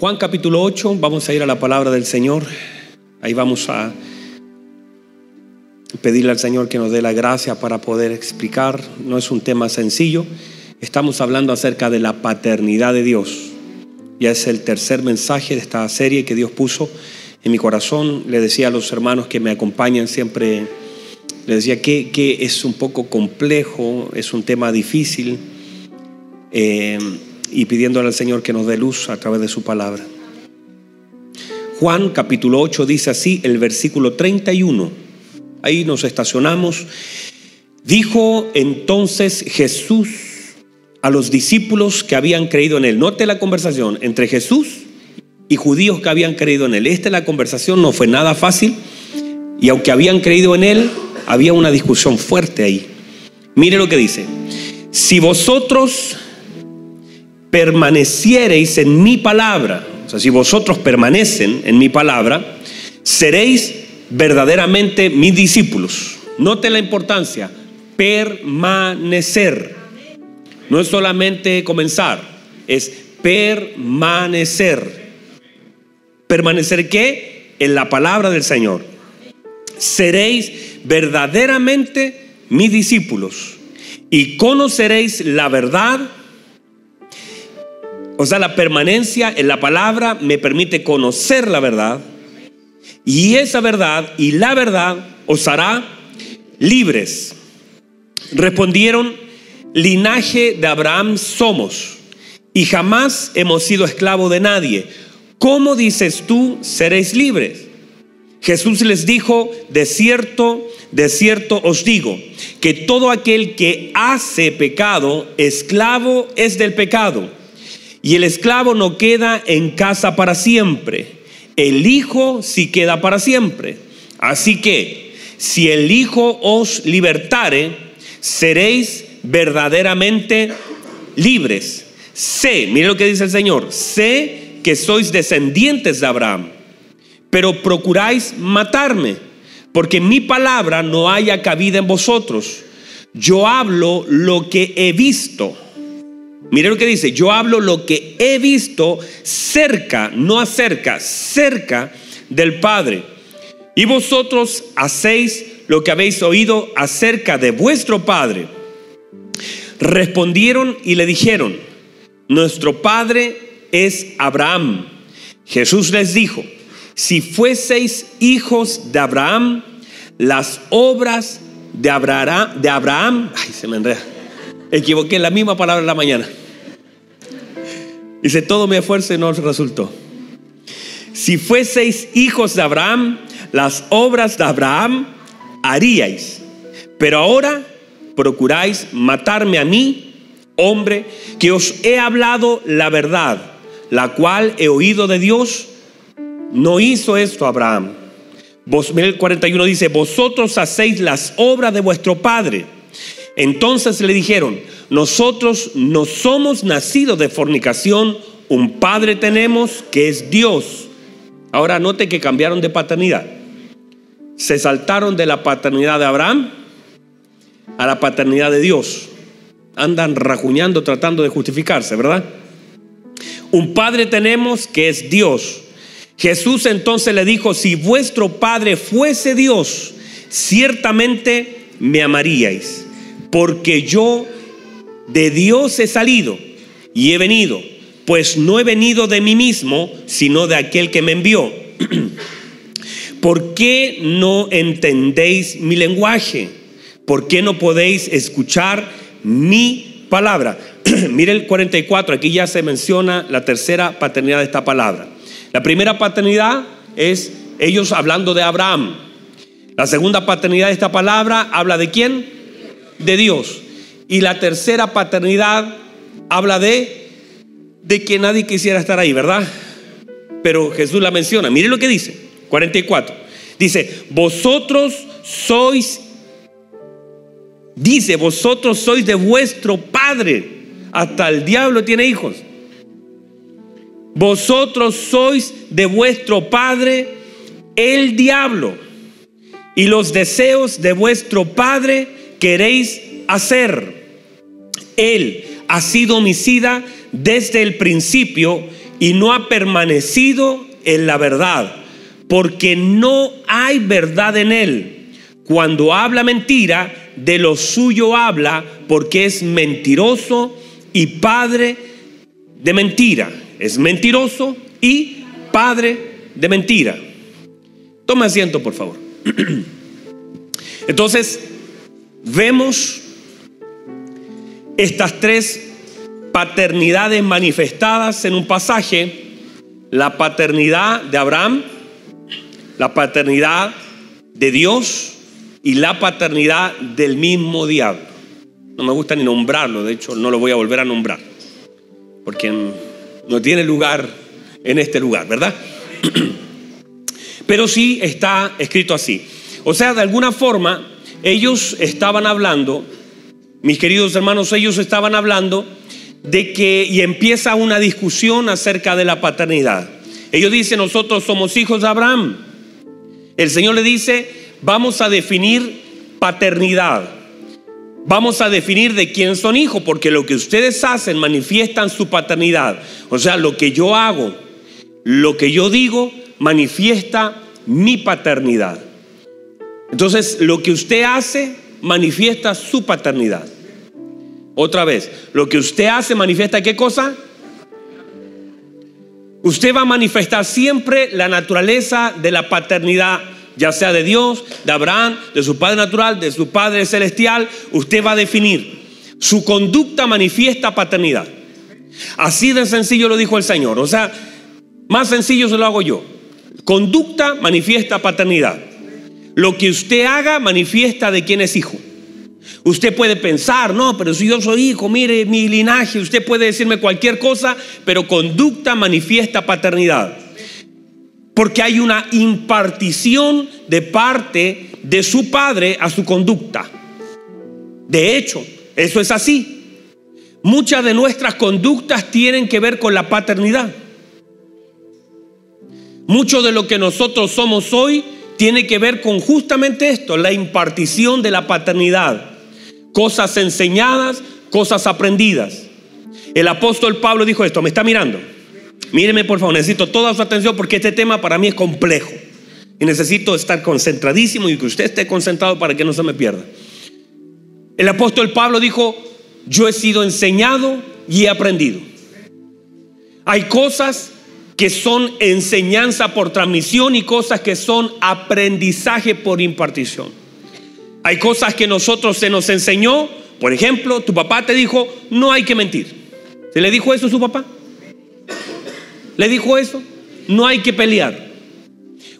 Juan capítulo 8, vamos a ir a la palabra del Señor. Ahí vamos a pedirle al Señor que nos dé la gracia para poder explicar. No es un tema sencillo. Estamos hablando acerca de la paternidad de Dios. Ya es el tercer mensaje de esta serie que Dios puso en mi corazón. Le decía a los hermanos que me acompañan siempre, le decía que, que es un poco complejo, es un tema difícil. Eh, y pidiéndole al Señor que nos dé luz a través de su palabra. Juan capítulo 8 dice así el versículo 31. Ahí nos estacionamos. Dijo entonces Jesús a los discípulos que habían creído en él. Note la conversación entre Jesús y judíos que habían creído en él. Esta la conversación no fue nada fácil y aunque habían creído en él, había una discusión fuerte ahí. Mire lo que dice. Si vosotros permaneciereis en mi palabra, o sea, si vosotros permanecen en mi palabra, seréis verdaderamente mis discípulos. Note la importancia, permanecer. No es solamente comenzar, es permanecer. ¿Permanecer qué? En la palabra del Señor. Seréis verdaderamente mis discípulos y conoceréis la verdad o sea, la permanencia en la palabra me permite conocer la verdad y esa verdad y la verdad os hará libres. Respondieron, linaje de Abraham somos y jamás hemos sido esclavos de nadie. ¿Cómo dices tú seréis libres? Jesús les dijo, de cierto, de cierto os digo, que todo aquel que hace pecado, esclavo es del pecado. Y el esclavo no queda en casa para siempre. El Hijo sí queda para siempre. Así que, si el Hijo os libertare, seréis verdaderamente libres. Sé, mire lo que dice el Señor, sé que sois descendientes de Abraham, pero procuráis matarme, porque mi palabra no haya cabida en vosotros. Yo hablo lo que he visto Mire lo que dice, yo hablo lo que he visto cerca, no acerca, cerca del Padre. Y vosotros hacéis lo que habéis oído acerca de vuestro Padre. Respondieron y le dijeron, nuestro Padre es Abraham. Jesús les dijo, si fueseis hijos de Abraham, las obras de Abraham, de Abraham, ay, se me enreda, equivoqué la misma palabra en la mañana Dice, todo mi esfuerzo no resultó. Si fueseis hijos de Abraham, las obras de Abraham haríais. Pero ahora procuráis matarme a mí, hombre, que os he hablado la verdad, la cual he oído de Dios. No hizo esto Abraham. Vos, el 41 dice, vosotros hacéis las obras de vuestro padre. Entonces le dijeron, nosotros no somos nacidos de fornicación, un padre tenemos que es Dios. Ahora note que cambiaron de paternidad. Se saltaron de la paternidad de Abraham a la paternidad de Dios. Andan rajuñando tratando de justificarse, ¿verdad? Un padre tenemos que es Dios. Jesús entonces le dijo, si vuestro padre fuese Dios, ciertamente me amaríais porque yo de Dios he salido y he venido, pues no he venido de mí mismo, sino de aquel que me envió. ¿Por qué no entendéis mi lenguaje? ¿Por qué no podéis escuchar mi palabra? Mire el 44, aquí ya se menciona la tercera paternidad de esta palabra. La primera paternidad es ellos hablando de Abraham. La segunda paternidad de esta palabra habla de quién? De Dios. Y la tercera paternidad habla de de que nadie quisiera estar ahí, ¿verdad? Pero Jesús la menciona. Mire lo que dice, 44. Dice, vosotros sois, dice, vosotros sois de vuestro Padre. Hasta el diablo tiene hijos. Vosotros sois de vuestro Padre el diablo. Y los deseos de vuestro Padre queréis hacer. Él ha sido homicida desde el principio y no ha permanecido en la verdad, porque no hay verdad en él. Cuando habla mentira, de lo suyo habla, porque es mentiroso y padre de mentira. Es mentiroso y padre de mentira. Toma asiento, por favor. Entonces, vemos estas tres paternidades manifestadas en un pasaje. La paternidad de Abraham, la paternidad de Dios y la paternidad del mismo diablo. No me gusta ni nombrarlo, de hecho no lo voy a volver a nombrar, porque no tiene lugar en este lugar, ¿verdad? Pero sí está escrito así. O sea, de alguna forma, ellos estaban hablando, mis queridos hermanos, ellos estaban hablando de que, y empieza una discusión acerca de la paternidad. Ellos dicen, nosotros somos hijos de Abraham. El Señor le dice, vamos a definir paternidad. Vamos a definir de quién son hijos, porque lo que ustedes hacen manifiestan su paternidad. O sea, lo que yo hago, lo que yo digo, manifiesta mi paternidad. Entonces, lo que usted hace manifiesta su paternidad. Otra vez, lo que usted hace manifiesta qué cosa? Usted va a manifestar siempre la naturaleza de la paternidad, ya sea de Dios, de Abraham, de su Padre natural, de su Padre celestial. Usted va a definir. Su conducta manifiesta paternidad. Así de sencillo lo dijo el Señor. O sea, más sencillo se lo hago yo. Conducta manifiesta paternidad. Lo que usted haga manifiesta de quién es hijo. Usted puede pensar, no, pero si yo soy hijo, mire mi linaje, usted puede decirme cualquier cosa, pero conducta manifiesta paternidad. Porque hay una impartición de parte de su padre a su conducta. De hecho, eso es así. Muchas de nuestras conductas tienen que ver con la paternidad. Mucho de lo que nosotros somos hoy tiene que ver con justamente esto, la impartición de la paternidad. Cosas enseñadas, cosas aprendidas. El apóstol Pablo dijo esto, me está mirando. Míreme por favor, necesito toda su atención porque este tema para mí es complejo. Y necesito estar concentradísimo y que usted esté concentrado para que no se me pierda. El apóstol Pablo dijo, yo he sido enseñado y he aprendido. Hay cosas que son enseñanza por transmisión y cosas que son aprendizaje por impartición. Hay cosas que nosotros se nos enseñó, por ejemplo, tu papá te dijo, no hay que mentir. ¿Se le dijo eso a su papá? ¿Le dijo eso? No hay que pelear.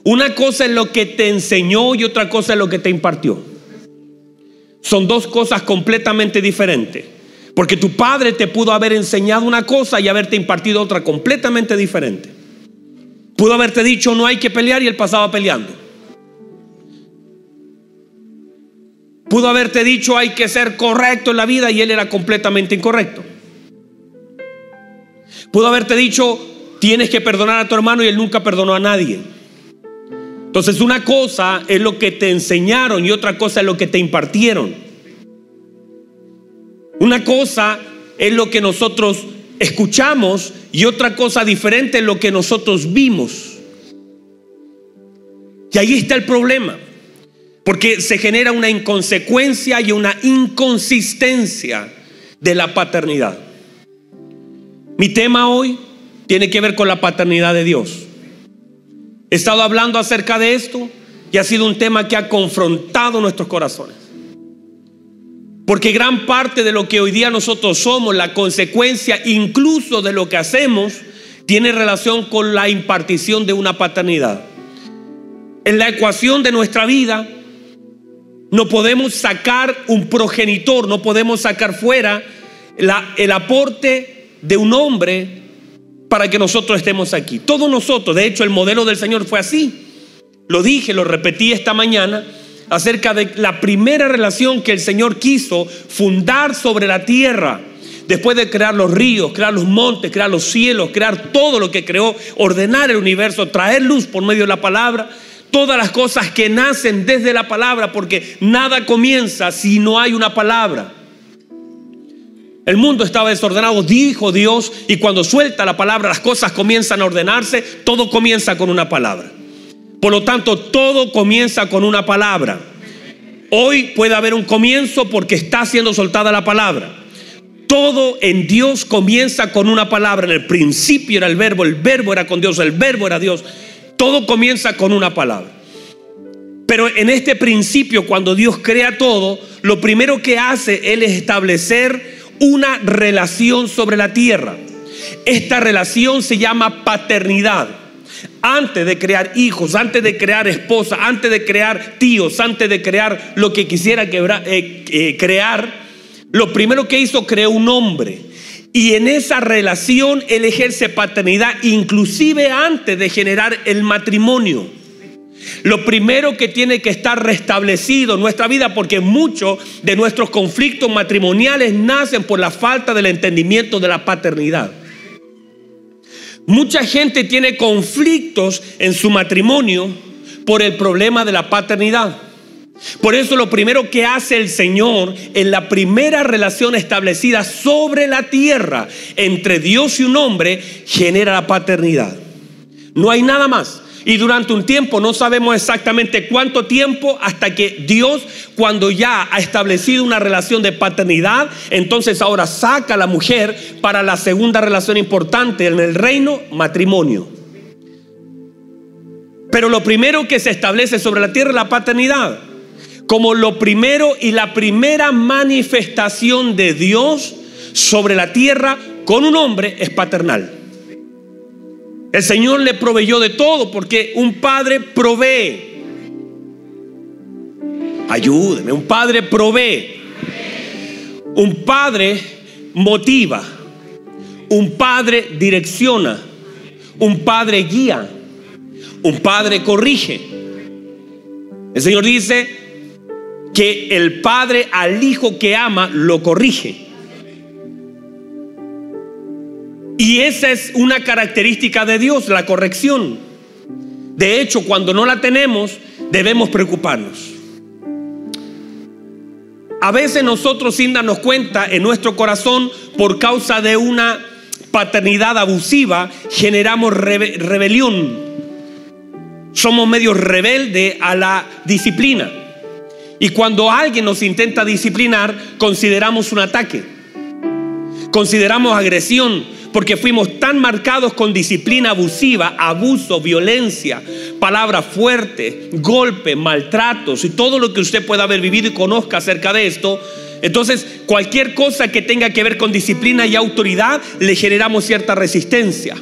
Una cosa es lo que te enseñó y otra cosa es lo que te impartió. Son dos cosas completamente diferentes. Porque tu padre te pudo haber enseñado una cosa y haberte impartido otra completamente diferente. Pudo haberte dicho no hay que pelear y él pasaba peleando. Pudo haberte dicho hay que ser correcto en la vida y él era completamente incorrecto. Pudo haberte dicho tienes que perdonar a tu hermano y él nunca perdonó a nadie. Entonces una cosa es lo que te enseñaron y otra cosa es lo que te impartieron. Una cosa es lo que nosotros escuchamos y otra cosa diferente es lo que nosotros vimos. Y ahí está el problema, porque se genera una inconsecuencia y una inconsistencia de la paternidad. Mi tema hoy tiene que ver con la paternidad de Dios. He estado hablando acerca de esto y ha sido un tema que ha confrontado nuestros corazones. Porque gran parte de lo que hoy día nosotros somos, la consecuencia incluso de lo que hacemos, tiene relación con la impartición de una paternidad. En la ecuación de nuestra vida no podemos sacar un progenitor, no podemos sacar fuera el aporte de un hombre para que nosotros estemos aquí. Todos nosotros, de hecho el modelo del Señor fue así. Lo dije, lo repetí esta mañana acerca de la primera relación que el Señor quiso fundar sobre la tierra. Después de crear los ríos, crear los montes, crear los cielos, crear todo lo que creó, ordenar el universo, traer luz por medio de la palabra, todas las cosas que nacen desde la palabra, porque nada comienza si no hay una palabra. El mundo estaba desordenado, dijo Dios, y cuando suelta la palabra las cosas comienzan a ordenarse, todo comienza con una palabra. Por lo tanto, todo comienza con una palabra. Hoy puede haber un comienzo porque está siendo soltada la palabra. Todo en Dios comienza con una palabra. En el principio era el verbo, el verbo era con Dios, el verbo era Dios. Todo comienza con una palabra. Pero en este principio, cuando Dios crea todo, lo primero que hace Él es establecer una relación sobre la tierra. Esta relación se llama paternidad. Antes de crear hijos, antes de crear esposa, antes de crear tíos, antes de crear lo que quisiera eh, eh, crear, lo primero que hizo creó un hombre. Y en esa relación él ejerce paternidad, inclusive antes de generar el matrimonio. Lo primero que tiene que estar restablecido en nuestra vida, porque muchos de nuestros conflictos matrimoniales nacen por la falta del entendimiento de la paternidad. Mucha gente tiene conflictos en su matrimonio por el problema de la paternidad. Por eso lo primero que hace el Señor en la primera relación establecida sobre la tierra entre Dios y un hombre genera la paternidad. No hay nada más. Y durante un tiempo, no sabemos exactamente cuánto tiempo, hasta que Dios, cuando ya ha establecido una relación de paternidad, entonces ahora saca a la mujer para la segunda relación importante en el reino, matrimonio. Pero lo primero que se establece sobre la tierra es la paternidad. Como lo primero y la primera manifestación de Dios sobre la tierra con un hombre es paternal. El Señor le proveyó de todo porque un padre provee. Ayúdeme, un padre provee. Un padre motiva. Un padre direcciona. Un padre guía. Un padre corrige. El Señor dice que el padre al hijo que ama lo corrige. Y esa es una característica de Dios, la corrección. De hecho, cuando no la tenemos, debemos preocuparnos. A veces nosotros sin darnos cuenta en nuestro corazón, por causa de una paternidad abusiva, generamos rebelión. Somos medio rebelde a la disciplina. Y cuando alguien nos intenta disciplinar, consideramos un ataque. Consideramos agresión porque fuimos tan marcados con disciplina abusiva, abuso, violencia, palabras fuertes, golpes, maltratos y todo lo que usted pueda haber vivido y conozca acerca de esto. Entonces, cualquier cosa que tenga que ver con disciplina y autoridad, le generamos cierta resistencia.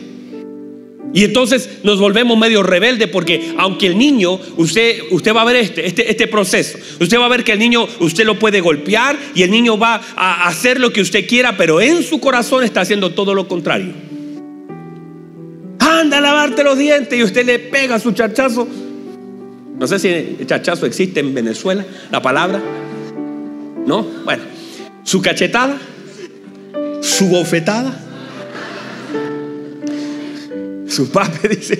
Y entonces nos volvemos medio rebeldes porque aunque el niño, usted, usted va a ver este, este, este proceso, usted va a ver que el niño usted lo puede golpear y el niño va a hacer lo que usted quiera, pero en su corazón está haciendo todo lo contrario. Anda a lavarte los dientes y usted le pega su chachazo. No sé si el chachazo existe en Venezuela, la palabra. ¿No? Bueno, su cachetada, su bofetada su pape dice.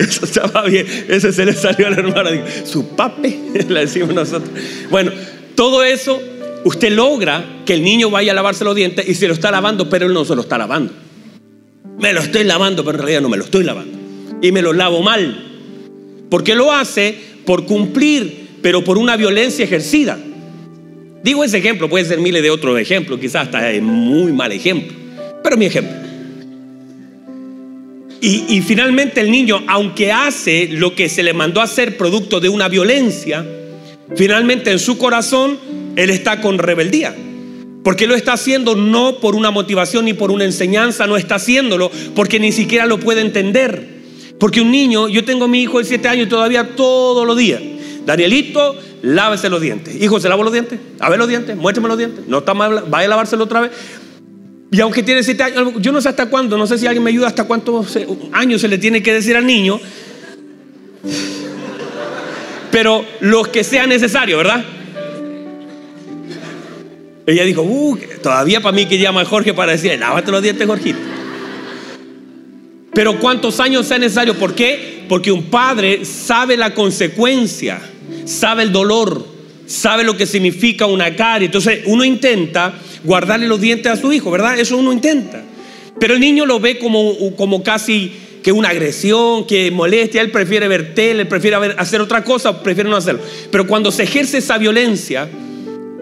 Eso estaba bien. Ese se le salió a la hermana. Su pape, le decimos nosotros. Bueno, todo eso usted logra que el niño vaya a lavarse los dientes y se lo está lavando, pero él no se lo está lavando. Me lo estoy lavando, pero en realidad no me lo estoy lavando. Y me lo lavo mal. Porque lo hace por cumplir, pero por una violencia ejercida. Digo ese ejemplo, puede ser miles de otros ejemplos, quizás hasta es muy mal ejemplo, pero mi ejemplo. Y, y, finalmente el niño, aunque hace lo que se le mandó a hacer producto de una violencia, finalmente en su corazón él está con rebeldía. Porque lo está haciendo no por una motivación ni por una enseñanza, no está haciéndolo porque ni siquiera lo puede entender. Porque un niño, yo tengo mi hijo de 7 años todavía todos los días. Danielito, lávese los dientes. Hijo, ¿se lava los dientes? A ver los dientes, muéstrame los dientes. No está mal, vaya a lavárselo otra vez. Y aunque tiene siete años, yo no sé hasta cuándo, no sé si alguien me ayuda hasta cuántos años se le tiene que decir al niño. Pero los que sea necesario, ¿verdad? Ella dijo, uh, todavía para mí que llama a Jorge para decir, lávate los dientes, Jorgito. Pero cuántos años sea necesario, ¿por qué? Porque un padre sabe la consecuencia sabe el dolor, sabe lo que significa una carie. Entonces uno intenta guardarle los dientes a su hijo, ¿verdad? Eso uno intenta. Pero el niño lo ve como, como casi que una agresión, que molestia, él prefiere ver tele, él prefiere hacer otra cosa, prefiere no hacerlo. Pero cuando se ejerce esa violencia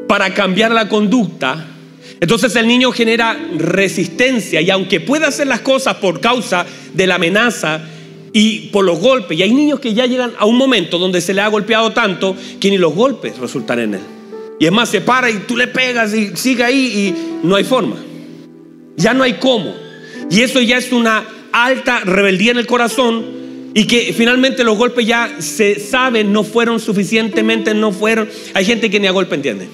para cambiar la conducta, entonces el niño genera resistencia y aunque pueda hacer las cosas por causa de la amenaza y por los golpes, y hay niños que ya llegan a un momento donde se le ha golpeado tanto que ni los golpes resultan en él. Y es más, se para y tú le pegas y sigue ahí y no hay forma. Ya no hay cómo. Y eso ya es una alta rebeldía en el corazón y que finalmente los golpes ya se saben no fueron suficientemente, no fueron. Hay gente que ni a golpe entiende.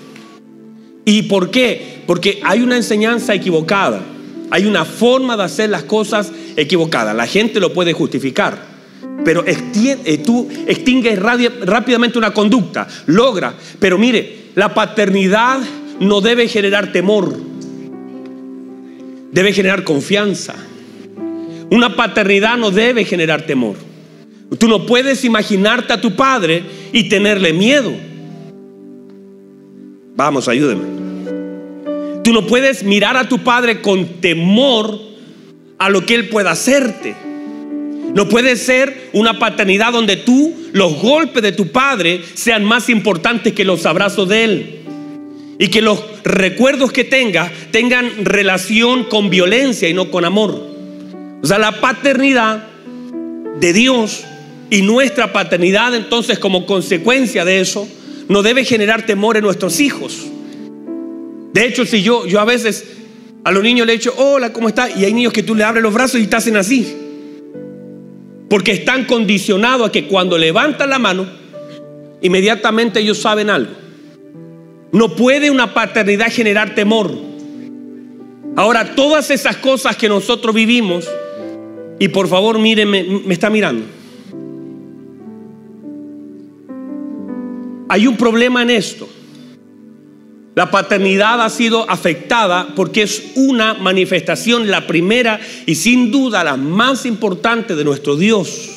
¿Y por qué? Porque hay una enseñanza equivocada. Hay una forma de hacer las cosas equivocada. La gente lo puede justificar. Pero eh, tú extingues rápidamente una conducta, logra. Pero mire, la paternidad no debe generar temor, debe generar confianza. Una paternidad no debe generar temor. Tú no puedes imaginarte a tu padre y tenerle miedo. Vamos, ayúdeme. Tú no puedes mirar a tu padre con temor a lo que él pueda hacerte. No puede ser una paternidad donde tú, los golpes de tu padre sean más importantes que los abrazos de él. Y que los recuerdos que tenga tengan relación con violencia y no con amor. O sea, la paternidad de Dios y nuestra paternidad entonces como consecuencia de eso no debe generar temor en nuestros hijos. De hecho, si yo, yo a veces a los niños le he dicho, hola, ¿cómo está? Y hay niños que tú le abres los brazos y te hacen así. Porque están condicionados a que cuando levantan la mano, inmediatamente ellos saben algo. No puede una paternidad generar temor. Ahora, todas esas cosas que nosotros vivimos, y por favor, míreme, me está mirando. Hay un problema en esto. La paternidad ha sido afectada porque es una manifestación, la primera y sin duda la más importante de nuestro Dios,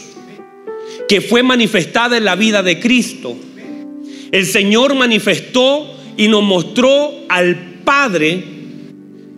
que fue manifestada en la vida de Cristo. El Señor manifestó y nos mostró al Padre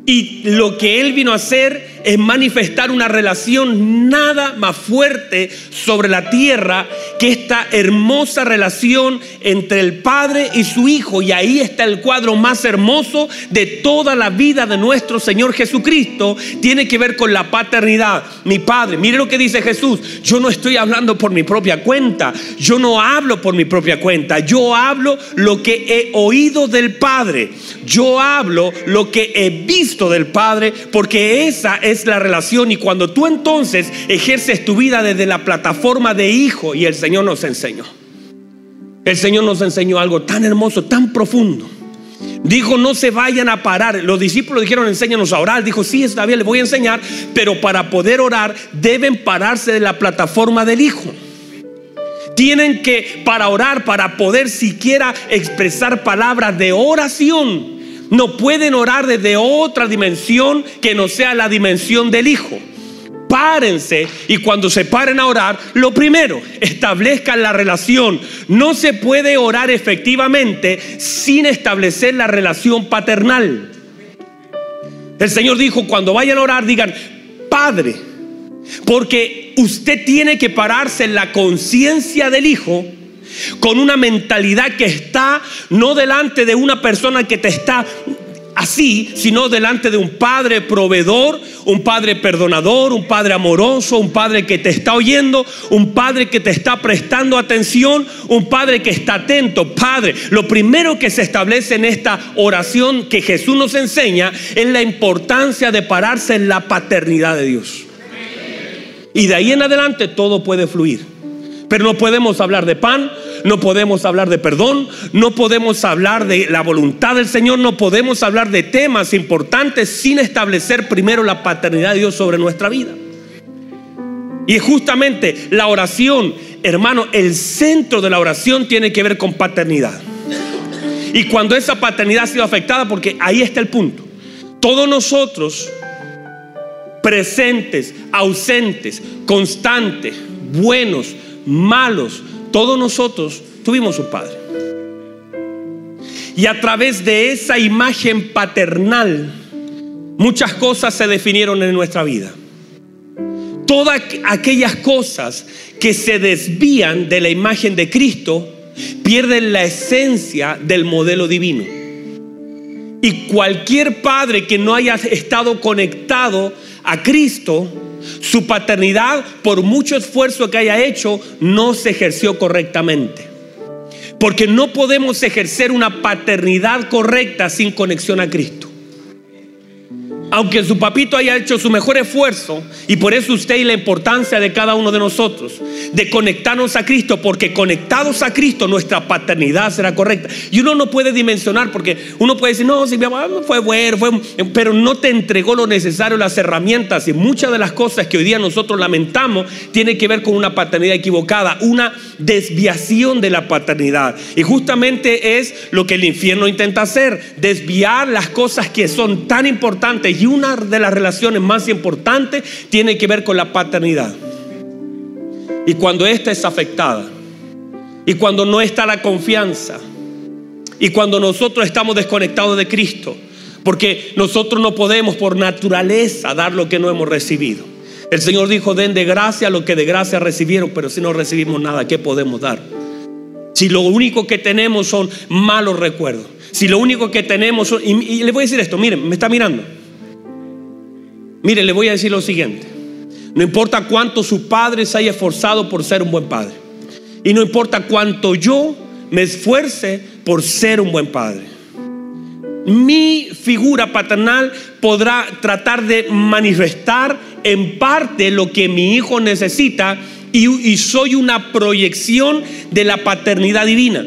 y lo que Él vino a hacer es manifestar una relación nada más fuerte sobre la tierra que esta hermosa relación entre el Padre y su Hijo. Y ahí está el cuadro más hermoso de toda la vida de nuestro Señor Jesucristo. Tiene que ver con la paternidad. Mi Padre, mire lo que dice Jesús. Yo no estoy hablando por mi propia cuenta. Yo no hablo por mi propia cuenta. Yo hablo lo que he oído del Padre. Yo hablo lo que he visto del Padre porque esa es es la relación y cuando tú entonces ejerces tu vida desde la plataforma de hijo y el Señor nos enseñó. El Señor nos enseñó algo tan hermoso, tan profundo. Dijo, no se vayan a parar. Los discípulos dijeron, enséñanos a orar. Dijo, sí, está bien, les voy a enseñar, pero para poder orar deben pararse de la plataforma del Hijo. Tienen que, para orar, para poder siquiera expresar palabras de oración, no pueden orar desde otra dimensión que no sea la dimensión del Hijo. Párense y cuando se paren a orar, lo primero, establezcan la relación. No se puede orar efectivamente sin establecer la relación paternal. El Señor dijo, cuando vayan a orar, digan, Padre, porque usted tiene que pararse en la conciencia del Hijo con una mentalidad que está no delante de una persona que te está así, sino delante de un padre proveedor, un padre perdonador, un padre amoroso, un padre que te está oyendo, un padre que te está prestando atención, un padre que está atento. Padre, lo primero que se establece en esta oración que Jesús nos enseña es la importancia de pararse en la paternidad de Dios. Y de ahí en adelante todo puede fluir. Pero no podemos hablar de pan, no podemos hablar de perdón, no podemos hablar de la voluntad del Señor, no podemos hablar de temas importantes sin establecer primero la paternidad de Dios sobre nuestra vida. Y justamente la oración, hermano, el centro de la oración tiene que ver con paternidad. Y cuando esa paternidad ha sido afectada, porque ahí está el punto, todos nosotros, presentes, ausentes, constantes, buenos, malos, todos nosotros tuvimos un padre. Y a través de esa imagen paternal, muchas cosas se definieron en nuestra vida. Todas aquellas cosas que se desvían de la imagen de Cristo pierden la esencia del modelo divino. Y cualquier padre que no haya estado conectado a Cristo, su paternidad, por mucho esfuerzo que haya hecho, no se ejerció correctamente. Porque no podemos ejercer una paternidad correcta sin conexión a Cristo aunque su papito haya hecho su mejor esfuerzo, y por eso usted y la importancia de cada uno de nosotros, de conectarnos a Cristo, porque conectados a Cristo nuestra paternidad será correcta. Y uno no puede dimensionar, porque uno puede decir, no, si mi mamá fue bueno, pero no te entregó lo necesario, las herramientas, y muchas de las cosas que hoy día nosotros lamentamos tiene que ver con una paternidad equivocada, una desviación de la paternidad. Y justamente es lo que el infierno intenta hacer, desviar las cosas que son tan importantes y una de las relaciones más importantes tiene que ver con la paternidad. Y cuando esta es afectada, y cuando no está la confianza, y cuando nosotros estamos desconectados de Cristo, porque nosotros no podemos por naturaleza dar lo que no hemos recibido. El Señor dijo, den de gracia lo que de gracia recibieron, pero si no recibimos nada, ¿qué podemos dar? Si lo único que tenemos son malos recuerdos, si lo único que tenemos son... Y, y le voy a decir esto, miren, me está mirando. Mire, le voy a decir lo siguiente. No importa cuánto su padre se haya esforzado por ser un buen padre. Y no importa cuánto yo me esfuerce por ser un buen padre. Mi figura paternal podrá tratar de manifestar en parte lo que mi hijo necesita y, y soy una proyección de la paternidad divina.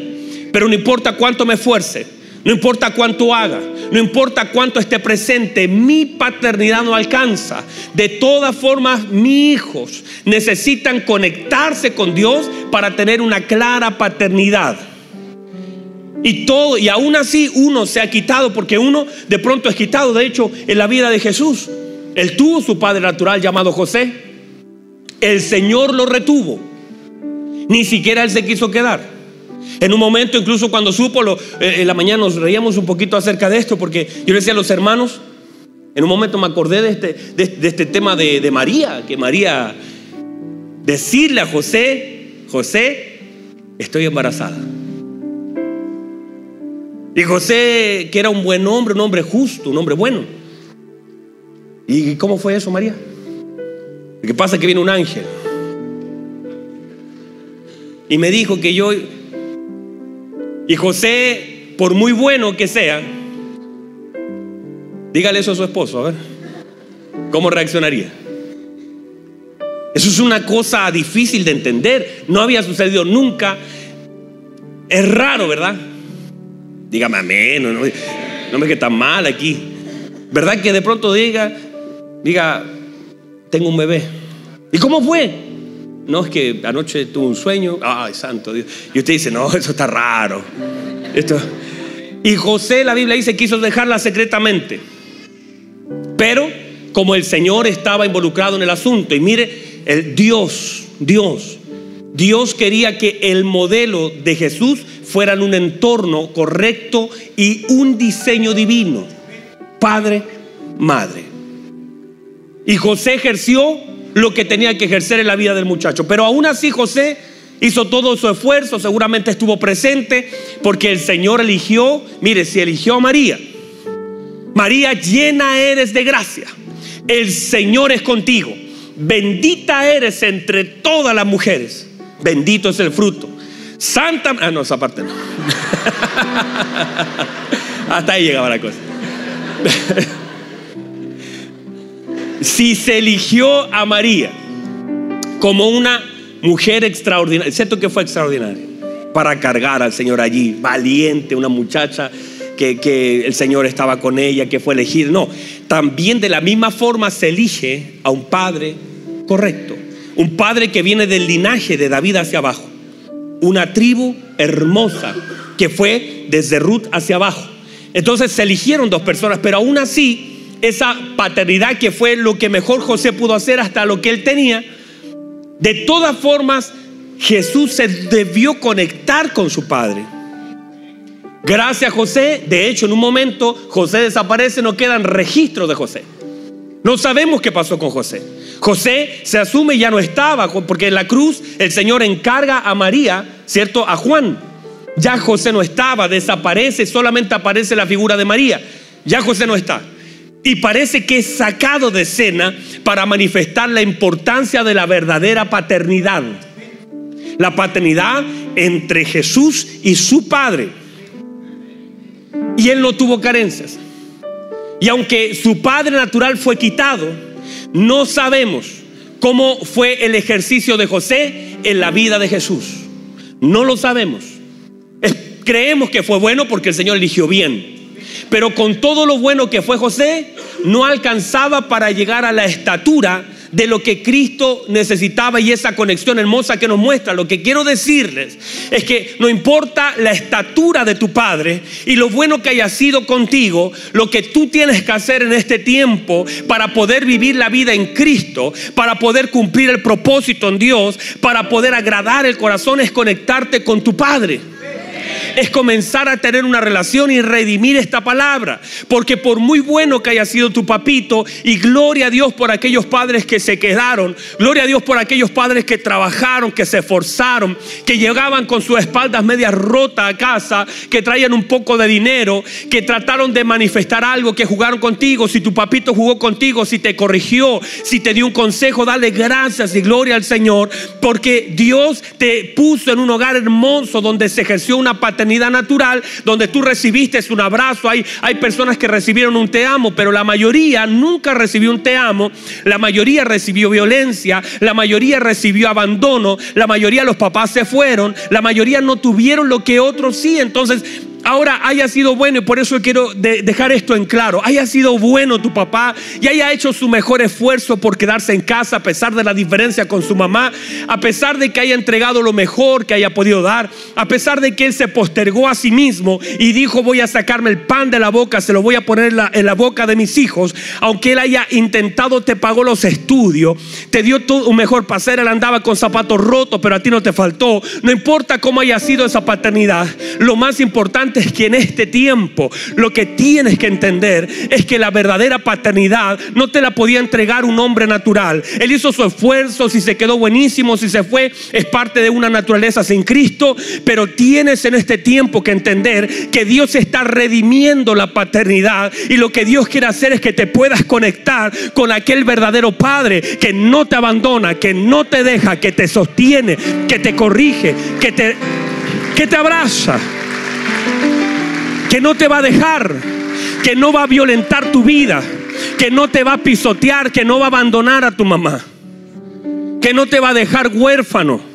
Pero no importa cuánto me esfuerce, no importa cuánto haga, no importa cuánto esté presente, mi paternidad no alcanza. De todas formas, mis hijos necesitan conectarse con Dios para tener una clara paternidad. Y todo, y aún así uno se ha quitado, porque uno de pronto es quitado. De hecho, en la vida de Jesús, él tuvo su padre natural llamado José. El Señor lo retuvo. Ni siquiera él se quiso quedar. En un momento, incluso cuando supo, lo, eh, en la mañana nos reíamos un poquito acerca de esto, porque yo le decía a los hermanos, en un momento me acordé de este, de, este tema de, de María, que María decirle a José, José, estoy embarazada. Y José, que era un buen hombre, un hombre justo, un hombre bueno. ¿Y cómo fue eso, María? Lo que pasa es que viene un ángel. Y me dijo que yo y José, por muy bueno que sea, dígale eso a su esposo, a ver, ¿cómo reaccionaría? Eso es una cosa difícil de entender, no había sucedido nunca, es raro, ¿verdad? Dígame amén, no, no me que tan mal aquí. ¿Verdad que de pronto diga, diga, tengo un bebé? ¿Y cómo fue? No es que anoche tuve un sueño, ay, santo Dios. Y usted dice, no, eso está raro. Esto. Y José, la Biblia dice, quiso dejarla secretamente. Pero como el Señor estaba involucrado en el asunto, y mire, el Dios, Dios, Dios quería que el modelo de Jesús fuera en un entorno correcto y un diseño divino. Padre, madre. Y José ejerció lo que tenía que ejercer en la vida del muchacho. Pero aún así José hizo todo su esfuerzo, seguramente estuvo presente, porque el Señor eligió, mire, si eligió a María, María llena eres de gracia, el Señor es contigo, bendita eres entre todas las mujeres, bendito es el fruto. Santa, ah, no, esa parte no. Hasta ahí llegaba la cosa. si se eligió a María como una mujer extraordinaria, ¿cierto que fue extraordinaria? Para cargar al Señor allí, valiente, una muchacha que, que, el Señor estaba con ella, que fue elegida. No, también de la misma forma se elige a un padre correcto, un padre que viene del linaje de David hacia abajo, una tribu hermosa que fue desde Ruth hacia abajo. Entonces se eligieron dos personas, pero aún así esa paternidad que fue lo que mejor José pudo hacer hasta lo que él tenía, de todas formas Jesús se debió conectar con su padre. Gracias a José, de hecho en un momento José desaparece, no quedan registros de José. No sabemos qué pasó con José. José se asume ya no estaba, porque en la cruz el Señor encarga a María, ¿cierto? A Juan. Ya José no estaba, desaparece, solamente aparece la figura de María. Ya José no está. Y parece que es sacado de escena para manifestar la importancia de la verdadera paternidad. La paternidad entre Jesús y su Padre. Y él no tuvo carencias. Y aunque su Padre natural fue quitado, no sabemos cómo fue el ejercicio de José en la vida de Jesús. No lo sabemos. Creemos que fue bueno porque el Señor eligió bien. Pero con todo lo bueno que fue José, no alcanzaba para llegar a la estatura de lo que Cristo necesitaba y esa conexión hermosa que nos muestra. Lo que quiero decirles es que no importa la estatura de tu Padre y lo bueno que haya sido contigo, lo que tú tienes que hacer en este tiempo para poder vivir la vida en Cristo, para poder cumplir el propósito en Dios, para poder agradar el corazón es conectarte con tu Padre es comenzar a tener una relación y redimir esta palabra. Porque por muy bueno que haya sido tu papito, y gloria a Dios por aquellos padres que se quedaron, gloria a Dios por aquellos padres que trabajaron, que se esforzaron, que llegaban con sus espaldas medias rotas a casa, que traían un poco de dinero, que trataron de manifestar algo, que jugaron contigo, si tu papito jugó contigo, si te corrigió, si te dio un consejo, dale gracias y gloria al Señor, porque Dios te puso en un hogar hermoso donde se ejerció una paternidad natural donde tú recibiste un abrazo. Hay, hay personas que recibieron un te amo, pero la mayoría nunca recibió un te amo. La mayoría recibió violencia, la mayoría recibió abandono, la mayoría los papás se fueron, la mayoría no tuvieron lo que otros sí. Entonces ahora haya sido bueno, y por eso quiero dejar esto en claro, haya sido bueno tu papá y haya hecho su mejor esfuerzo por quedarse en casa a pesar de la diferencia con su mamá, a pesar de que haya entregado lo mejor que haya podido dar, a pesar de que él se postergó a sí mismo y dijo voy a sacarme el pan de la boca, se lo voy a poner en la, boca de mis hijos, aunque él haya intentado, te pagó los estudios, te dio un mejor pasar, él andaba con zapatos rotos, pero a ti no te faltó, no importa cómo haya sido esa paternidad, lo más importante es que en este tiempo lo que tienes que entender es que la verdadera paternidad no te la podía entregar un hombre natural. Él hizo su esfuerzo, si se quedó buenísimo, si se fue, es parte de una naturaleza sin Cristo, pero tienes en este tiempo que entender que Dios está redimiendo la paternidad y lo que Dios quiere hacer es que te puedas conectar con aquel verdadero Padre que no te abandona, que no te deja, que te sostiene, que te corrige, que te, que te abraza que no te va a dejar, que no va a violentar tu vida, que no te va a pisotear, que no va a abandonar a tu mamá, que no te va a dejar huérfano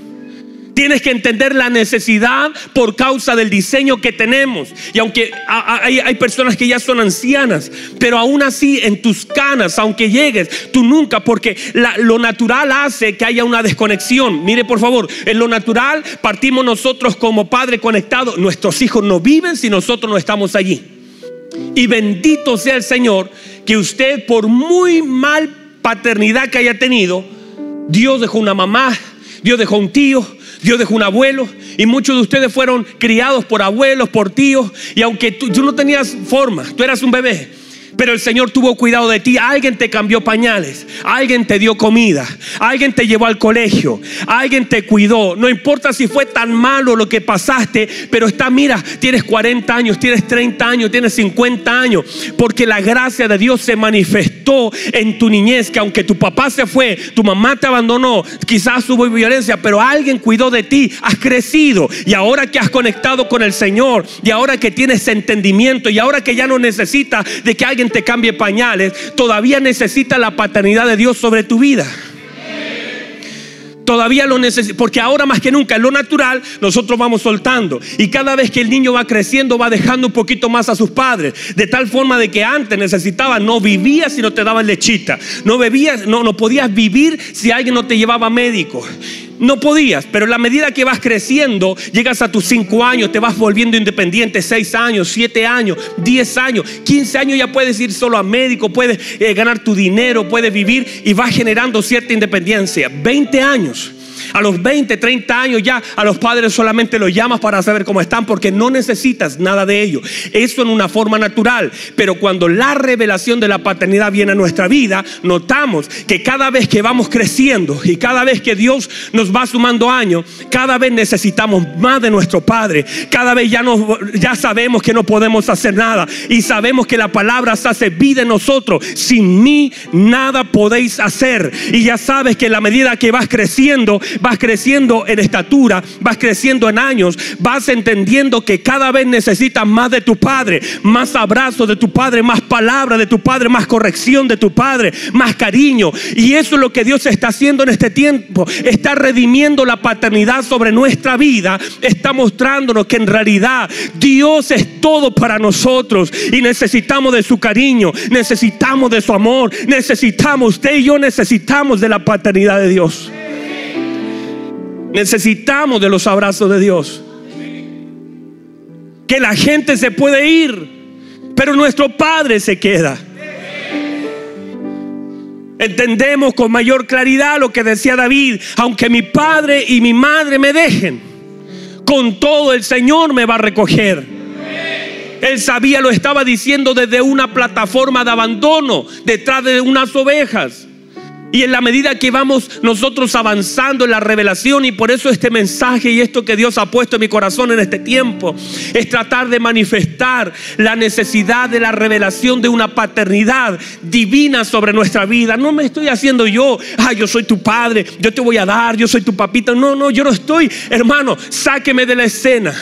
Tienes que entender la necesidad por causa del diseño que tenemos. Y aunque hay, personas que ya son ancianas, pero aún así en tus canas, aunque llegues, tú nunca, porque lo natural hace que haya una desconexión. Mire por favor, en lo natural partimos nosotros como padre conectado. Nuestros hijos no viven si nosotros no estamos allí. Y bendito sea el Señor que usted por muy mal paternidad que haya tenido, Dios dejó una mamá, Dios dejó un tío, Dios dejó un abuelo y muchos de ustedes fueron criados por abuelos, por tíos. Y aunque tú, no tenías forma, tú eras un bebé, pero el Señor tuvo cuidado de ti. Alguien te cambió pañales, alguien te dio comida, alguien te llevó al colegio, alguien te cuidó. No importa si fue tan malo lo que pasaste, pero está, mira, tienes 40 años, tienes 30 años, tienes 50 años, porque la gracia de Dios se manifestó en tu niñez, que aunque tu papá se fue, tu mamá te abandonó, quizás hubo violencia, pero alguien cuidó de ti, has crecido y ahora que has conectado con el Señor y ahora que tienes entendimiento y ahora que ya no necesitas de que alguien te cambie pañales, todavía necesita la paternidad de Dios sobre tu vida. Todavía lo necesita, porque ahora más que nunca en lo natural nosotros vamos soltando. Y cada vez que el niño va creciendo va dejando un poquito más a sus padres. De tal forma de que antes necesitaba, no vivías si no te daban lechita. No bebías, no, no podías vivir si alguien no te llevaba médico no podías, pero la medida que vas creciendo, llegas a tus 5 años, te vas volviendo independiente, 6 años, 7 años, 10 años, 15 años ya puedes ir solo a médico, puedes eh, ganar tu dinero, puedes vivir y vas generando cierta independencia. 20 años A los 20, 30 años ya a los padres solamente los llamas para saber cómo están porque no necesitas nada de ellos. Eso en una forma natural. Pero cuando la revelación de la paternidad viene a nuestra vida, notamos que cada vez que vamos creciendo y cada vez que Dios nos va sumando años, cada vez necesitamos más de nuestro Padre. Cada vez ya, ya sabemos que no podemos hacer nada y sabemos que la palabra se hace vida en nosotros. Sin mí nada podéis hacer. Y ya sabes que en la medida que vas creciendo, vas creciendo en estatura, vas creciendo en años, vas entendiendo que cada vez necesitas más de tu Padre, más abrazo de tu Padre, más palabra de tu Padre, más corrección de tu Padre, más cariño. Y eso es lo que Dios está haciendo en este tiempo. Está redimiendo la paternidad sobre nuestra vida. Está mostrándonos que en realidad Dios es todo para nosotros y necesitamos de su cariño, necesitamos de su amor, necesitamos, usted y yo necesitamos de la paternidad de Dios. Necesitamos de los abrazos de Dios. Que la gente se puede ir, pero nuestro Padre se queda. Entendemos con mayor claridad lo que decía David, aunque mi padre y mi madre me dejen, con todo el Señor me va a recoger. Él sabía, lo estaba diciendo desde una plataforma de abandono, detrás de unas ovejas. Y en la medida que vamos nosotros avanzando en la revelación, y por eso este mensaje y esto que Dios ha puesto en mi corazón en este tiempo, es tratar de manifestar la necesidad de la revelación de una paternidad divina sobre nuestra vida. No me estoy haciendo yo, ah, yo soy tu padre, yo te voy a dar, yo soy tu papito. No, no, yo no estoy, hermano, sáqueme de la escena.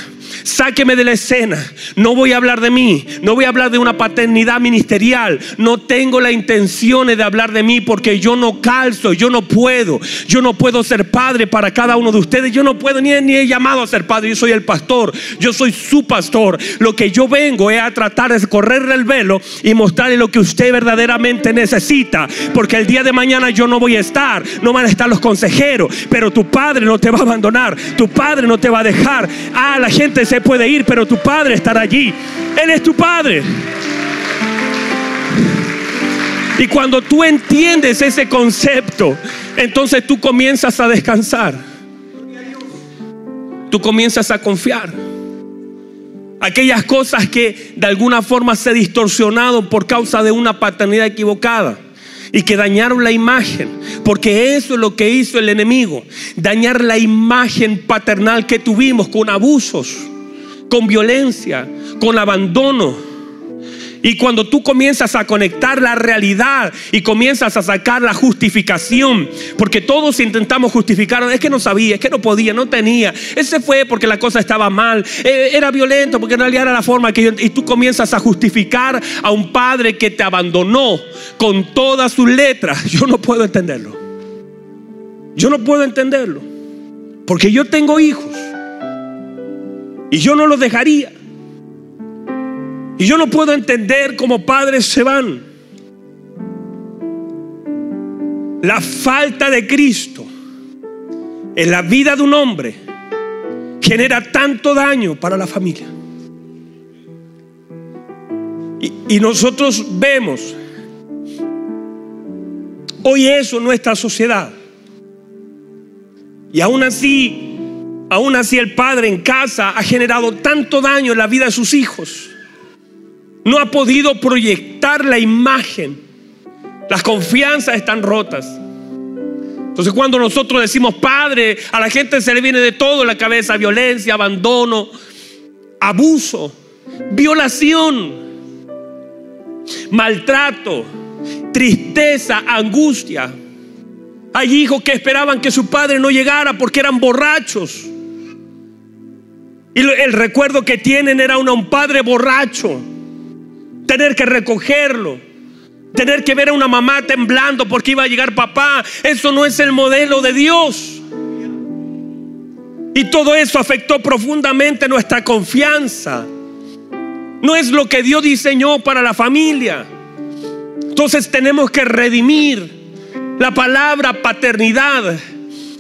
Sáqueme de la escena. No voy a hablar de mí. No voy a hablar de una paternidad ministerial. No tengo la intención de hablar de mí porque yo no calzo. Yo no puedo. Yo no puedo ser padre para cada uno de ustedes. Yo no puedo ni, ni he llamado a ser padre. Yo soy el pastor. Yo soy su pastor. Lo que yo vengo es a tratar de correrle el velo y mostrarle lo que usted verdaderamente necesita. Porque el día de mañana yo no voy a estar. No van a estar los consejeros. Pero tu padre no te va a abandonar. Tu padre no te va a dejar. Ah, la gente se puede ir, pero tu padre estará allí. Él es tu padre. Y cuando tú entiendes ese concepto, entonces tú comienzas a descansar. Tú comienzas a confiar. Aquellas cosas que de alguna forma se distorsionaron por causa de una paternidad equivocada y que dañaron la imagen, porque eso es lo que hizo el enemigo, dañar la imagen paternal que tuvimos con abusos con violencia, con abandono. Y cuando tú comienzas a conectar la realidad y comienzas a sacar la justificación, porque todos intentamos justificar, es que no sabía, es que no podía, no tenía, ese fue porque la cosa estaba mal, eh, era violento, porque en realidad era la forma que yo, y tú comienzas a justificar a un padre que te abandonó con todas sus letras, yo no puedo entenderlo. Yo no puedo entenderlo, porque yo tengo hijos y yo no los dejaría. Y yo no puedo entender cómo padres se van. La falta de Cristo en la vida de un hombre genera tanto daño para la familia. Y, nosotros vemos hoy eso en nuestra sociedad. Y aún así Aún así el padre en casa ha generado tanto daño en la vida de sus hijos. No ha podido proyectar la imagen. Las confianzas están rotas. Entonces cuando nosotros decimos padre, a la gente se le viene de todo en la cabeza, violencia, abandono, abuso, violación, maltrato, tristeza, angustia. Hay hijos que esperaban que su padre no llegara porque eran borrachos. Y el recuerdo que tienen era un padre borracho. Tener que recogerlo. Tener que ver a una mamá temblando porque iba a llegar papá. Eso no es el modelo de Dios. Y todo eso afectó profundamente nuestra confianza. No es lo que Dios diseñó para la familia. Entonces tenemos que redimir la palabra paternidad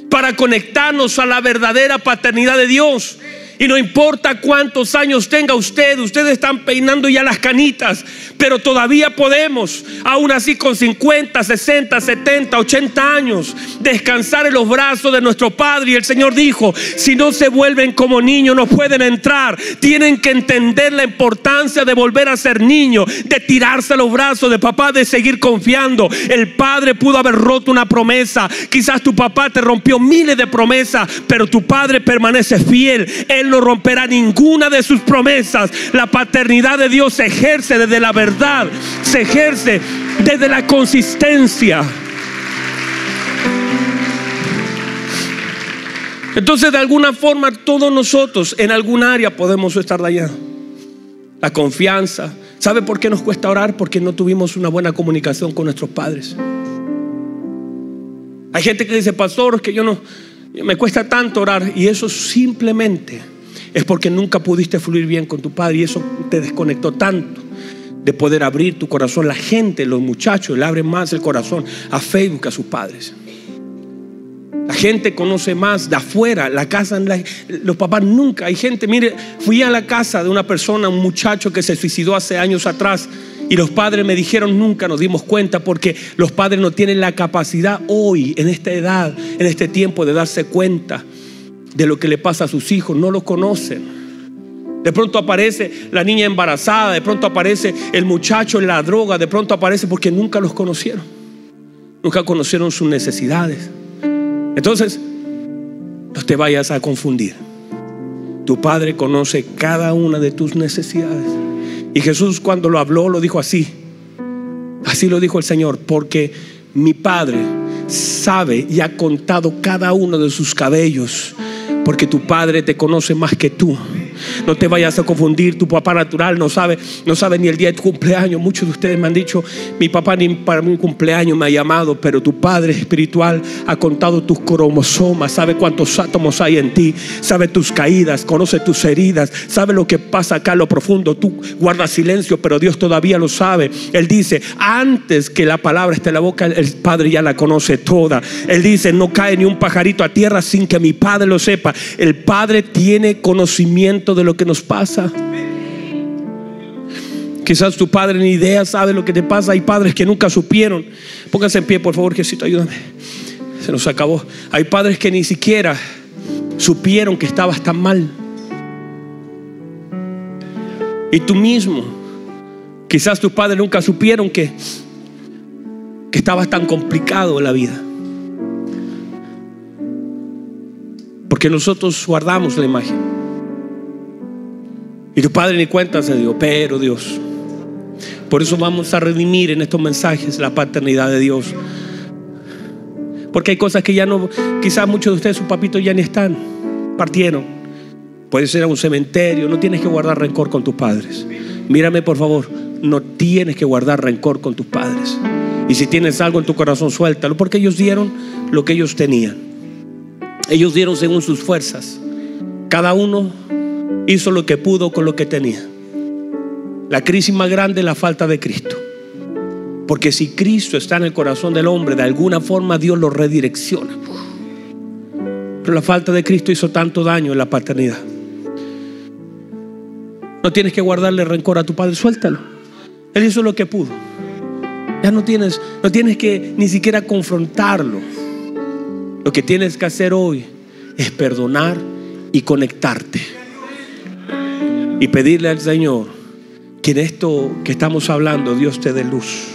para conectarnos a la verdadera paternidad de Dios Y no importa cuántos años tenga usted, ustedes están peinando ya las canitas, pero todavía podemos, aún así con 50, 60, 70, 80 años, descansar en los brazos de nuestro Padre. Y el Señor dijo, si no se vuelven como niños, no pueden entrar. Tienen que entender la importancia de volver a ser niños, de tirarse a los brazos de papá, de seguir confiando. El Padre pudo haber roto una promesa. Quizás tu papá te rompió miles de promesas, pero tu Padre permanece fiel. Él no romperá ninguna de sus promesas. La paternidad de Dios se ejerce desde la verdad, se ejerce desde la consistencia. Entonces, de alguna forma, todos nosotros en algún área podemos estar allá. La confianza. ¿Sabe por qué nos cuesta orar? Porque no tuvimos una buena comunicación con nuestros padres. Hay gente que dice, pastor, que yo no, me cuesta tanto orar. Y eso simplemente es porque nunca pudiste fluir bien con tu padre y eso te desconectó tanto de poder abrir tu corazón. La gente, los muchachos, le abren más el corazón a Facebook que a sus padres. La gente conoce más de afuera, la casa, los papás nunca. Hay gente, mire, fui a la casa de una persona, un muchacho que se suicidó hace años atrás y los padres me dijeron, nunca nos dimos cuenta porque los padres no tienen la capacidad hoy, en esta edad, en este tiempo, de darse cuenta de lo que le pasa a sus hijos, no lo conocen. De pronto aparece la niña embarazada, de pronto aparece el muchacho en la droga, de pronto aparece porque nunca los conocieron. Nunca conocieron sus necesidades. Entonces, no te vayas a confundir. Tu Padre conoce cada una de tus necesidades. Y Jesús cuando lo habló lo dijo así. Así lo dijo el Señor, porque mi Padre sabe y ha contado cada uno de sus cabellos porque tu padre te conoce más que tú. No te vayas a confundir, tu papá natural no sabe, no sabe ni el día de tu cumpleaños. Muchos de ustedes me han dicho, mi papá ni para mi cumpleaños me ha llamado, pero tu padre espiritual ha contado tus cromosomas, sabe cuántos átomos hay en ti, sabe tus caídas, conoce tus heridas, sabe lo que pasa acá en lo profundo. Tú guardas silencio, pero Dios todavía lo sabe. Él dice, antes que la palabra esté en la boca, el Padre ya la conoce toda. Él dice, no cae ni un pajarito a tierra sin que mi Padre lo sepa. El Padre tiene conocimiento de lo que nos pasa. Quizás tu padre ni idea sabe lo que te pasa. Hay padres que nunca supieron. Póngase en pie, por favor, Jesús, ayúdame. Se nos acabó. Hay padres que ni siquiera supieron que estabas tan mal. Y tú mismo, quizás tus padres nunca supieron que, que estabas tan complicado la vida. Porque nosotros guardamos la imagen. Y tu padre ni cuenta se pero Dios. Por eso vamos a redimir en estos mensajes la paternidad de Dios. Porque hay cosas que ya no, quizás muchos de ustedes, sus papitos ya ni están, partieron. Puede ser a un cementerio, no tienes que guardar rencor con tus padres. Mírame por favor, no tienes que guardar rencor con tus padres. Y si tienes algo en tu corazón, suéltalo, porque ellos dieron lo que ellos tenían. Ellos dieron según sus fuerzas. Cada uno hizo lo que pudo con lo que tenía. La crisis más grande es la falta de Cristo. Porque si Cristo está en el corazón del hombre, de alguna forma Dios lo redirecciona. Pero la falta de Cristo hizo tanto daño en la paternidad. No tienes que guardarle rencor a tu padre, suéltalo. Él hizo lo que pudo. Ya no tienes, no tienes que ni siquiera confrontarlo. Lo que tienes que hacer hoy es perdonar y conectarte y pedirle al Señor que en esto que estamos hablando Dios te dé luz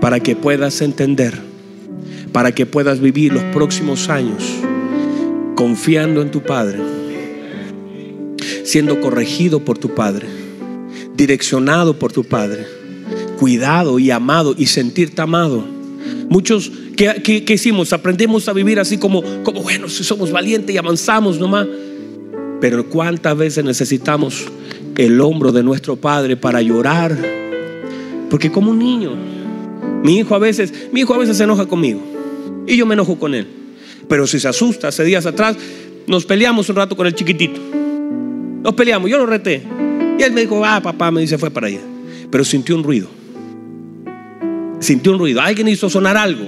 para que puedas entender, para que puedas vivir los próximos años confiando en tu Padre, siendo corregido por tu Padre, direccionado por tu Padre, cuidado y amado y sentirte amado. Muchos que, hicimos, aprendemos a vivir así como, como bueno, si somos valientes y avanzamos nomás. Pero cuántas veces necesitamos el hombro de nuestro Padre para llorar. Porque como un niño, mi hijo a veces, mi hijo a veces se enoja conmigo y yo me enojo con él. Pero si se asusta, hace días atrás nos peleamos un rato con el chiquitito. Nos peleamos, yo lo reté. Y él me dijo, ah, papá, me dice, fue para allá. Pero sintió un ruido. Sintió un ruido. Alguien hizo sonar algo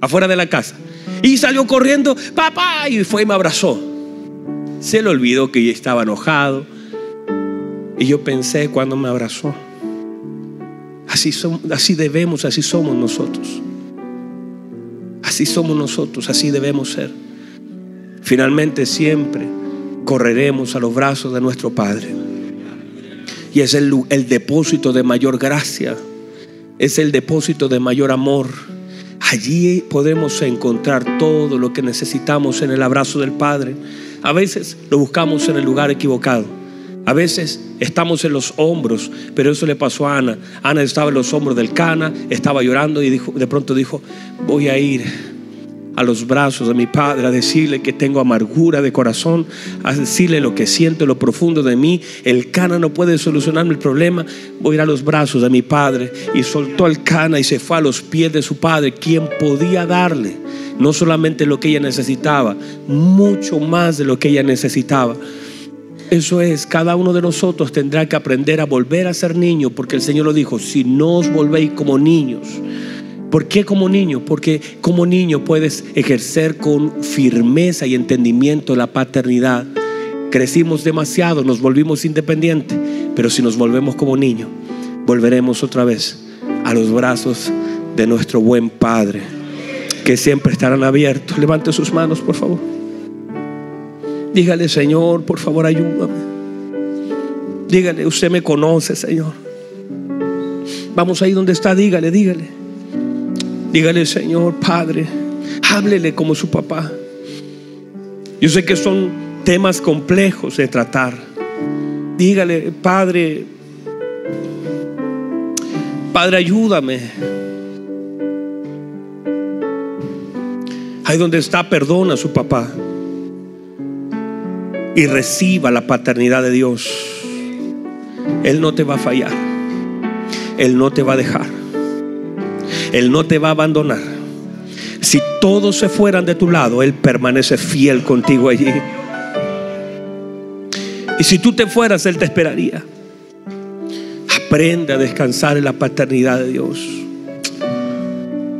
afuera de la casa. Y salió corriendo, papá, y fue y me abrazó. Se le olvidó que yo estaba enojado. Y yo pensé cuando me abrazó. Así, así debemos, así somos nosotros. Así somos nosotros, así debemos ser. Finalmente siempre correremos a los brazos de nuestro Padre. Y es el, el depósito de mayor gracia, es el depósito de mayor amor. Allí podemos encontrar todo lo que necesitamos en el abrazo del Padre. A veces lo buscamos en el lugar equivocado. A veces estamos en los hombros, pero eso le pasó a Ana. Ana estaba en los hombros del Cana, estaba llorando y de pronto dijo, voy a ir a los brazos de mi Padre a decirle que tengo amargura de corazón, a decirle lo que siento en lo profundo de mí. El Cana no puede solucionarme el problema. Voy a ir a los brazos de mi Padre. Y soltó al Cana y se fue a los pies de su Padre, quien podía darle no solamente lo que ella necesitaba, mucho más de lo que ella necesitaba. Eso es, cada uno de nosotros tendrá que aprender a volver a ser niño, porque el Señor lo dijo, si no os volvéis como niños. ¿Por qué como niño? Porque como niño puedes ejercer con firmeza y entendimiento la paternidad. Crecimos demasiado, nos volvimos independientes, pero si nos volvemos como niños, volveremos otra vez a los brazos de nuestro buen Padre, que siempre estarán abiertos. Levante sus manos, por favor. Dígale, Señor, por favor, ayúdame. Dígale, usted me conoce, Señor. Vamos ahí donde está, dígale, dígale. Dígale, Señor, Padre, háblele como su papá. Yo sé que son temas complejos de tratar. Dígale, Padre, Padre, ayúdame. Ahí donde está, perdona a su papá y reciba la paternidad de Dios, Él no te va a fallar. Él no te va a dejar. Él no te va a abandonar. Si todos se fueran de tu lado, Él permanece fiel contigo allí. Y si tú te fueras, Él te esperaría. Aprende a descansar en la paternidad de Dios.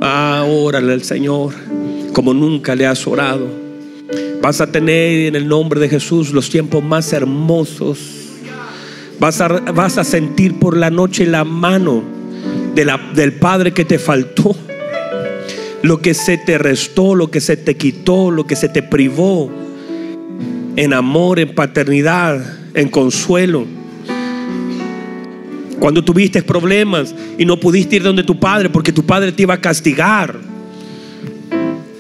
Ah, órale al Señor como nunca le has orado. Vas a tener en el nombre de Jesús los tiempos más hermosos. Vas a, vas a sentir por la noche la mano del Padre que te faltó. Lo que se te restó, lo que se te quitó, lo que se te privó. En amor, en paternidad, en consuelo. Cuando tuviste problemas y no pudiste ir donde tu padre porque tu padre te iba a castigar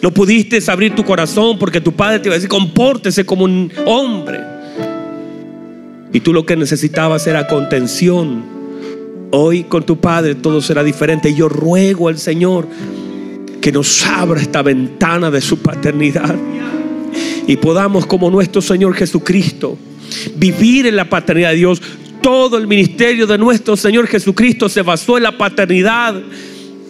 no pudiste abrir tu corazón porque tu padre te iba a decir, compórtese como un hombre. Y tú lo que necesitabas era contención. Hoy con tu padre todo será diferente. Yo ruego al Señor que nos abra esta ventana de su paternidad. Y podamos como nuestro Señor Jesucristo vivir en la paternidad de Dios. Todo el ministerio de nuestro Señor Jesucristo se basó en la paternidad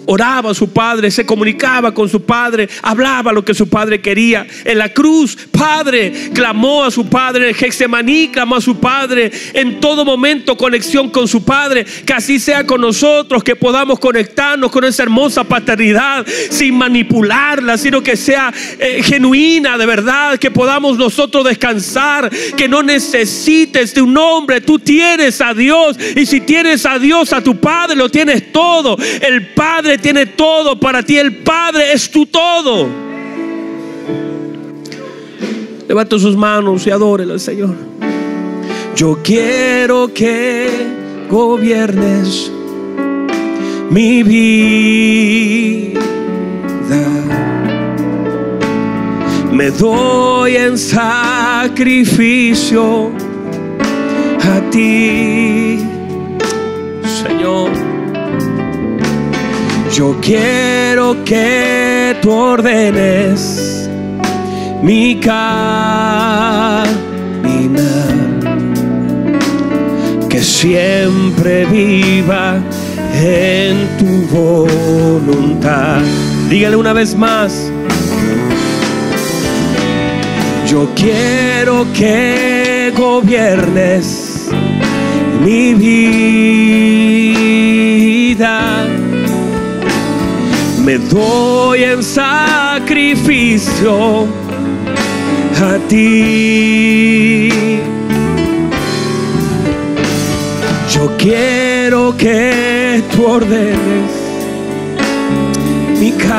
oraba a su padre, se comunicaba con su padre, hablaba lo que su padre quería. En la cruz, Padre clamó a su padre, en Gexemaní clamó a su padre, en todo momento conexión con su padre. Que así sea con nosotros, que podamos conectarnos con esa hermosa paternidad sin manipularla, sino que sea eh, genuina de verdad, que podamos nosotros descansar, que no necesites de un hombre, tú tienes a Dios y si tienes a Dios, a tu padre, lo tienes todo. El Padre tiene todo para ti. El Padre es tu todo. Levanta sus manos y adórele al Señor. Yo quiero que gobiernes mi vida. Me doy en sacrificio a ti, Señor. Yo quiero que tú ordenes mi caminar, que siempre viva en tu voluntad. Dígale una vez más. Yo quiero que gobiernes mi vida me doy en sacrificio a ti. Yo quiero que tú ordenes mi caminar,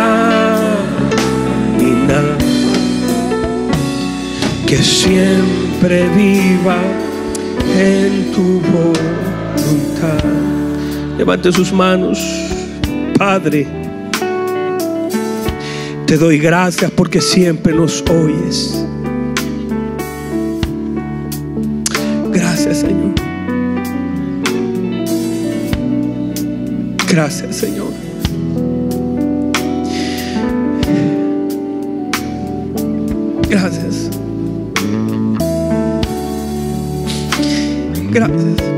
que siempre viva en tu voluntad. Levante sus manos, Padre. Te doy gracias porque siempre nos oyes. Gracias, Señor. Gracias, Señor. Gracias. Gracias,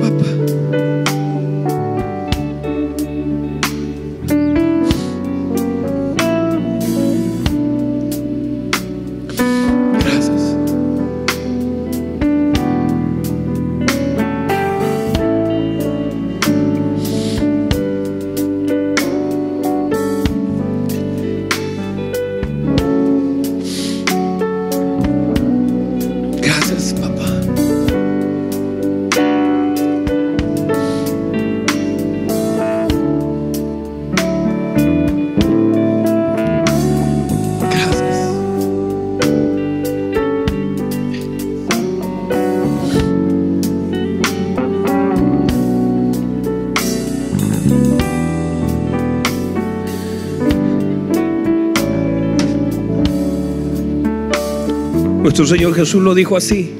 Nuestro Señor Jesús lo dijo así.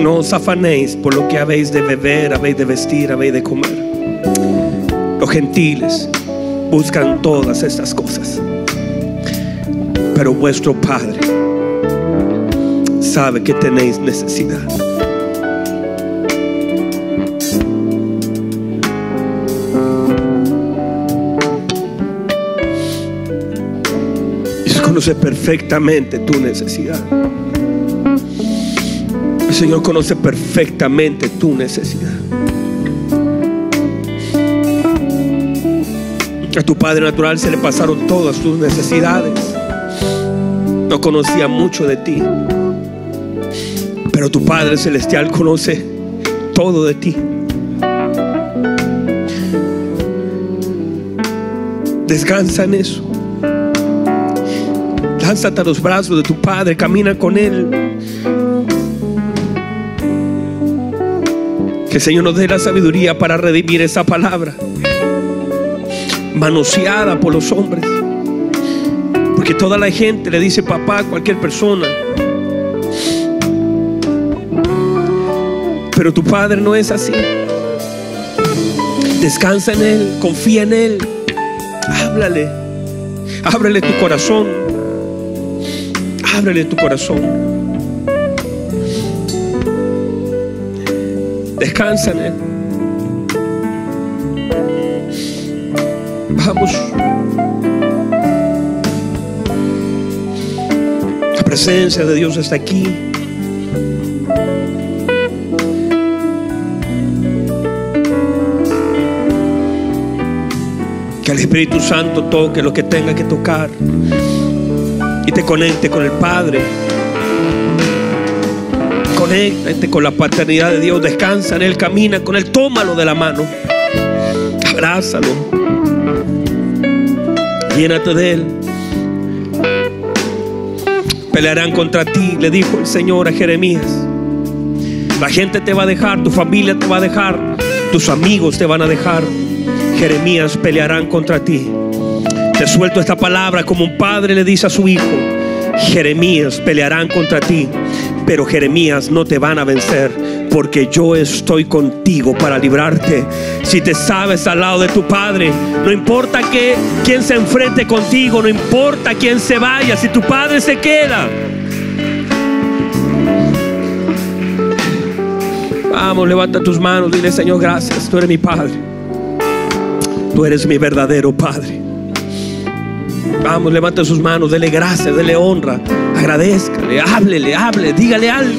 No os afanéis por lo que habéis de beber, habéis de vestir, habéis de comer. Los gentiles buscan todas estas cosas. Pero vuestro Padre sabe que tenéis necesidad. Conoce perfectamente tu necesidad. El Señor conoce perfectamente tu necesidad. A tu Padre natural se le pasaron todas tus necesidades. No conocía mucho de ti. Pero tu Padre Celestial conoce todo de ti. Descansa en eso. Lánzate a los brazos de tu Padre, camina con Él. Que el Señor nos dé la sabiduría para redimir esa palabra, manoseada por los hombres. Porque toda la gente le dice papá a cualquier persona. Pero tu Padre no es así. Descansa en Él, confía en Él. Háblale. Ábrele tu corazón. Ábrele tu corazón. Descansa en. Vamos. La presencia de Dios está aquí. Que el Espíritu Santo toque lo que tenga que tocar te conecte con el Padre. Conéctate con la paternidad de Dios, descansa en Él, camina con Él, tómalo de la mano, abrázalo, llénate de Él. Pelearán contra ti, le dijo el Señor a Jeremías. La gente te va a dejar, tu familia te va a dejar, tus amigos te van a dejar. Jeremías pelearán contra ti. Te suelto esta palabra como un padre le dice a su hijo. Jeremías pelearán contra ti, pero Jeremías no te van a vencer porque yo estoy contigo para librarte. Si te sabes al lado de tu padre, no importa que quién se enfrente contigo, no importa quién se vaya, si tu padre se queda. Vamos, levanta tus manos, dile Señor, gracias, tú eres mi padre. Tú eres mi verdadero padre. Vamos, levanta sus manos, dele gracias, dele honra, agradezcale, háblele, hable, dígale algo.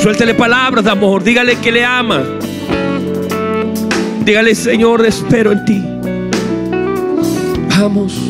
Suéltele palabras de amor, dígale que le ama. Dígale, Señor, espero en ti. Vamos.